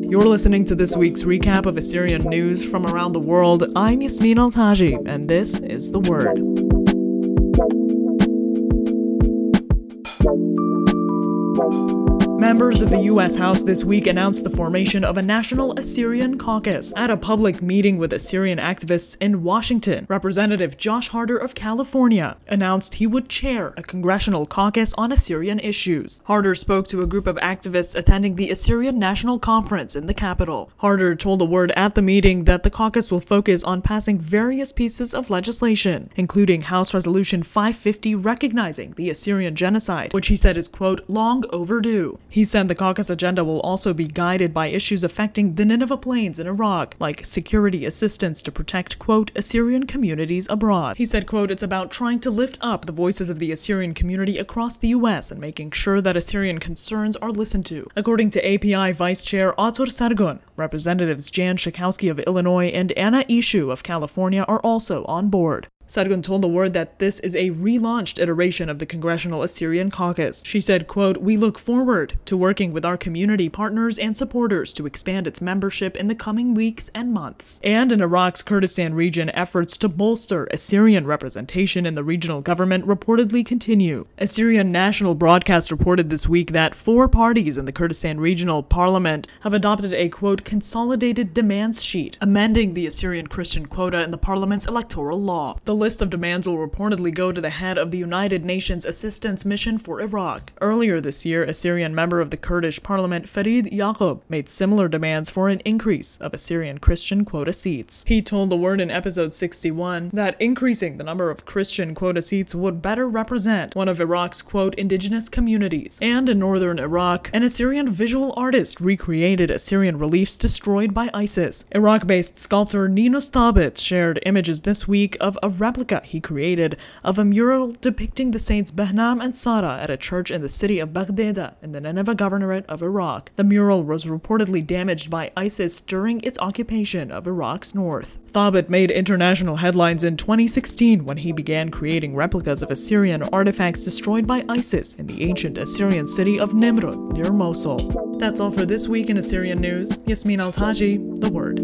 You're listening to this week's recap of Assyrian news from around the world. I'm Yasmin Altaji, and this is The Word. Members of the U.S. House this week announced the formation of a National Assyrian Caucus. At a public meeting with Assyrian activists in Washington, Representative Josh Harder of California announced he would chair a congressional caucus on Assyrian issues. Harder spoke to a group of activists attending the Assyrian National Conference in the Capitol. Harder told the Word at the meeting that the caucus will focus on passing various pieces of legislation, including House Resolution 550 recognizing the Assyrian genocide, which he said is, quote, long overdue. He said the caucus agenda will also be guided by issues affecting the Nineveh Plains in Iraq, like security assistance to protect, quote, Assyrian communities abroad. He said, quote, it's about trying to lift up the voices of the Assyrian community across the U.S. and making sure that Assyrian concerns are listened to. According to API Vice Chair Artur Sargon, Representatives Jan Schakowsky of Illinois and Anna Eshoo of California are also on board. Sargon told the Word that this is a relaunched iteration of the Congressional Assyrian Caucus. She said, quote, We look forward to working with our community partners and supporters to expand its membership in the coming weeks and months. And in Iraq's Kurdistan region, efforts to bolster Assyrian representation in the regional government reportedly continue. Assyrian National Broadcast reported this week that four parties in the Kurdistan Regional Parliament have adopted a, quote, consolidated demands sheet, amending the Assyrian Christian quota in the parliament's electoral law. The list of demands will reportedly go to the head of the United Nations Assistance Mission for Iraq. Earlier this year, a Syrian member of the Kurdish parliament, Farid Yaqub, made similar demands for an increase of Assyrian Christian quota seats. He told The Word in episode 61 that increasing the number of Christian quota seats would better represent one of Iraq's, quote, indigenous communities. And in northern Iraq, an Assyrian visual artist recreated Assyrian reliefs destroyed by ISIS. Iraq based sculptor Ninus Thabit shared images this week of a replica he created of a mural depicting the saints Behnam and Sara at a church in the city of Bakhdida in the Nineveh Governorate of Iraq. The mural was reportedly damaged by ISIS during its occupation of Iraq's north. Thabit made international headlines in 2016 when he began creating replicas of Assyrian artifacts destroyed by ISIS in the ancient Assyrian city of Nimrud near Mosul. That's all for this week in Assyrian news. Yasmin Altaji, The Word.